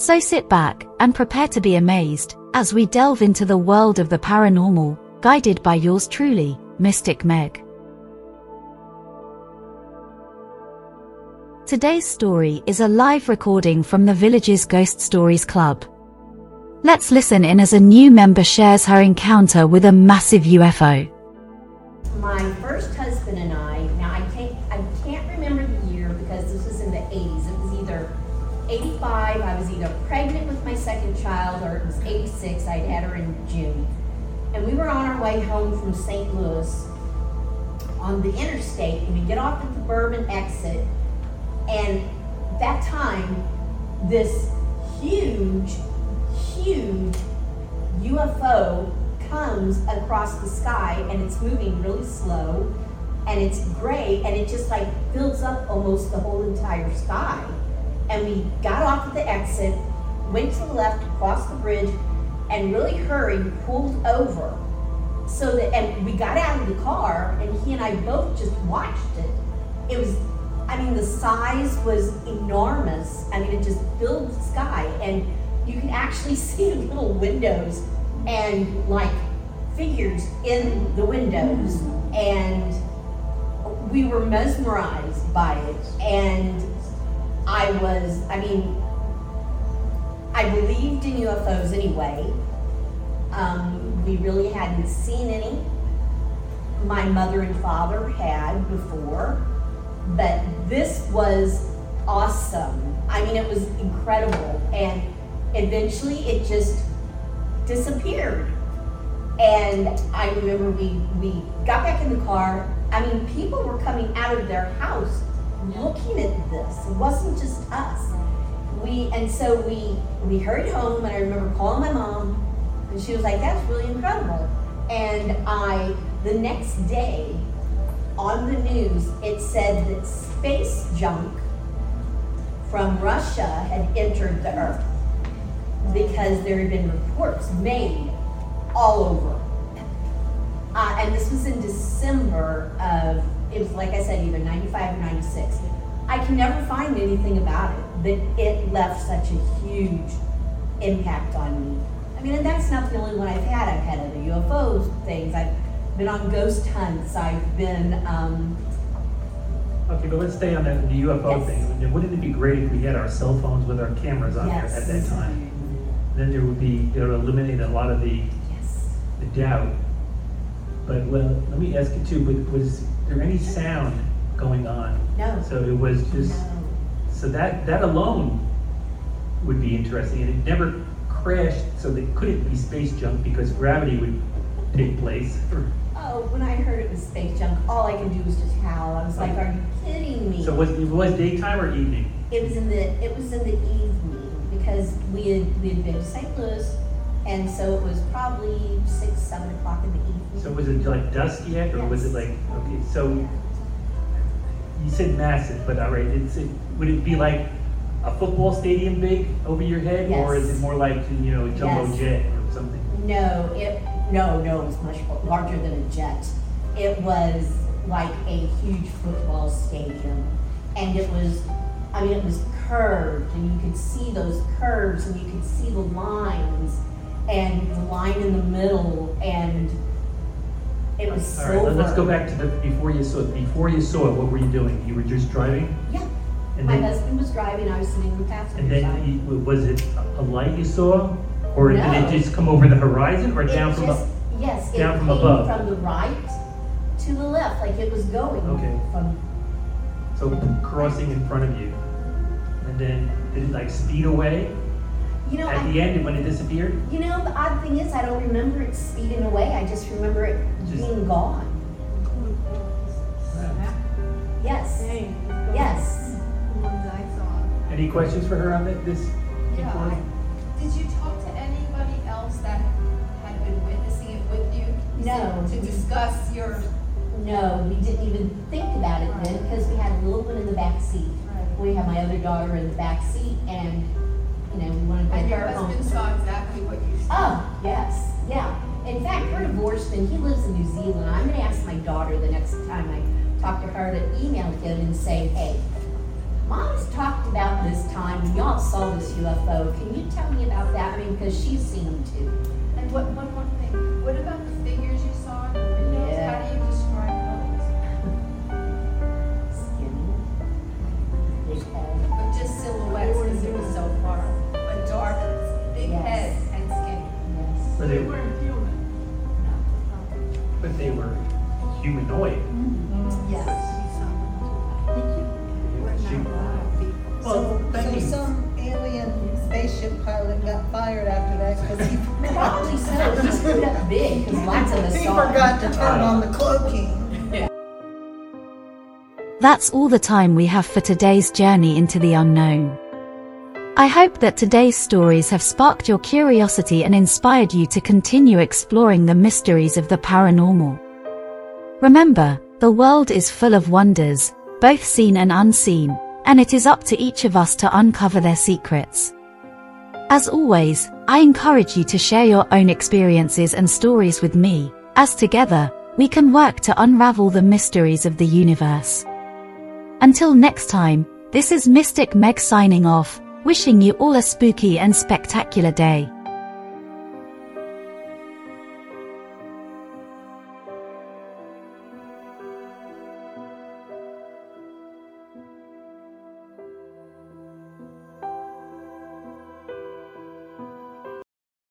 So sit back and prepare to be amazed as we delve into the world of the paranormal, guided by yours truly, Mystic Meg. Today's story is a live recording from the village's Ghost Stories Club. Let's listen in as a new member shares her encounter with a massive UFO. My first husband and I, now I can't, I can't remember the year because this was in the 80s. It was either 85, I was either pregnant with my second child, or it was 86, I'd had her in June. And we were on our way home from St. Louis on the interstate, and we get off at the Bourbon exit, and that time, this huge huge UFO comes across the sky and it's moving really slow and it's gray and it just like fills up almost the whole entire sky. And we got off at the exit, went to the left, across the bridge, and really hurried, pulled over. So that, and we got out of the car and he and I both just watched it. It was, I mean, the size was enormous. I mean, it just filled the sky. And you can actually see little windows and like figures in the windows and we were mesmerized by it and i was i mean i believed in ufos anyway um, we really hadn't seen any my mother and father had before but this was awesome i mean it was incredible and eventually it just disappeared. And I remember we, we got back in the car. I mean, people were coming out of their house looking at this. It wasn't just us. We and so we we hurried home and I remember calling my mom and she was like, That's really incredible. And I the next day on the news it said that space junk from Russia had entered the earth because there had been reports made all over. Uh, and this was in December of, it was like I said, either 95 or 96. I can never find anything about it, but it left such a huge impact on me. I mean, and that's not the only one I've had. I've had other UFOs things. I've been on ghost hunts. I've been. Um, okay, but let's stay on that the UFO yes. thing. Wouldn't it be great if we had our cell phones with our cameras on yes. there at that time? then there would be, it would eliminate a lot of the, yes. the doubt. But, well, let me ask you too, was there any sound going on? No. So it was just, No. so that, that alone would be interesting, and it never crashed, so they couldn't be space junk because gravity would take place. Oh, when I heard it was space junk, all I could do was just howl. I was like, "Are you kidding me?" So was, it was daytime or evening? It was in the it was in the evening because we had we had been to St. Louis, and so it was probably six seven o'clock in the evening. So was it like dusk yet, or was it like, okay, so you said massive, but all right, it's, it, would it be like a football stadium big over your head? Or is Yes. it more like, you know, a jumbo Yes. jet or something? No, it no no it was much larger than a jet. It was like a huge football stadium, and it was. I mean, it was curved, and you could see those curves, and you could see the lines, and the line in the middle, and it was All silver. right, let- let's go back to the, before you saw it, before you saw it, what were you doing? You were just driving? Yeah, And My then- husband was driving, I was sitting in the passenger And then, side. you- was it a light you saw? Or did No. it just come over the horizon or It down from just- up? Yes, it down came from above? from the right to the left, like it was going Okay. from, So crossing in front of you. And then did it like speed away you know, at I, the end when it disappeared? you know, the odd thing is, I don't remember it speeding away, I just remember it Just- being gone. Yes, yes. Any questions for her on this? Yeah. I- did you talk to anybody else that had been witnessing it with you? No. To discuss your, No, we didn't even think about it then, because we had a little one in the back seat. We had my other daughter in the back seat, and, you know, we wanted to and your home. husband saw exactly what you saw? Oh, yes, yeah. In fact, we're divorced and he lives in New Zealand. I'm gonna ask my daughter the next time I talk to her to email him and say, hey, Mom's talked about this time, and y'all saw this UFO. Can you tell me about that? I mean, because she's seen them too. And what, one more thing, what But they were humanoid. Mm-hmm. Yes. Shoot. Well, So, thank so some alien spaceship pilot got fired after that because he, Probably so. He screwed up big, because lots of us he forgot to turn on the cloaking. That's all the time we have for today's journey into the unknown. I hope that today's stories have sparked your curiosity and inspired you to continue exploring the mysteries of the paranormal. Remember, the world is full of wonders, both seen and unseen, and it is up to each of us to uncover their secrets. As always, I encourage you to share your own experiences and stories with me, as together, we can work to unravel the mysteries of the universe. Until next time, this is Mystic Meg signing off, wishing you all a spooky and spectacular day.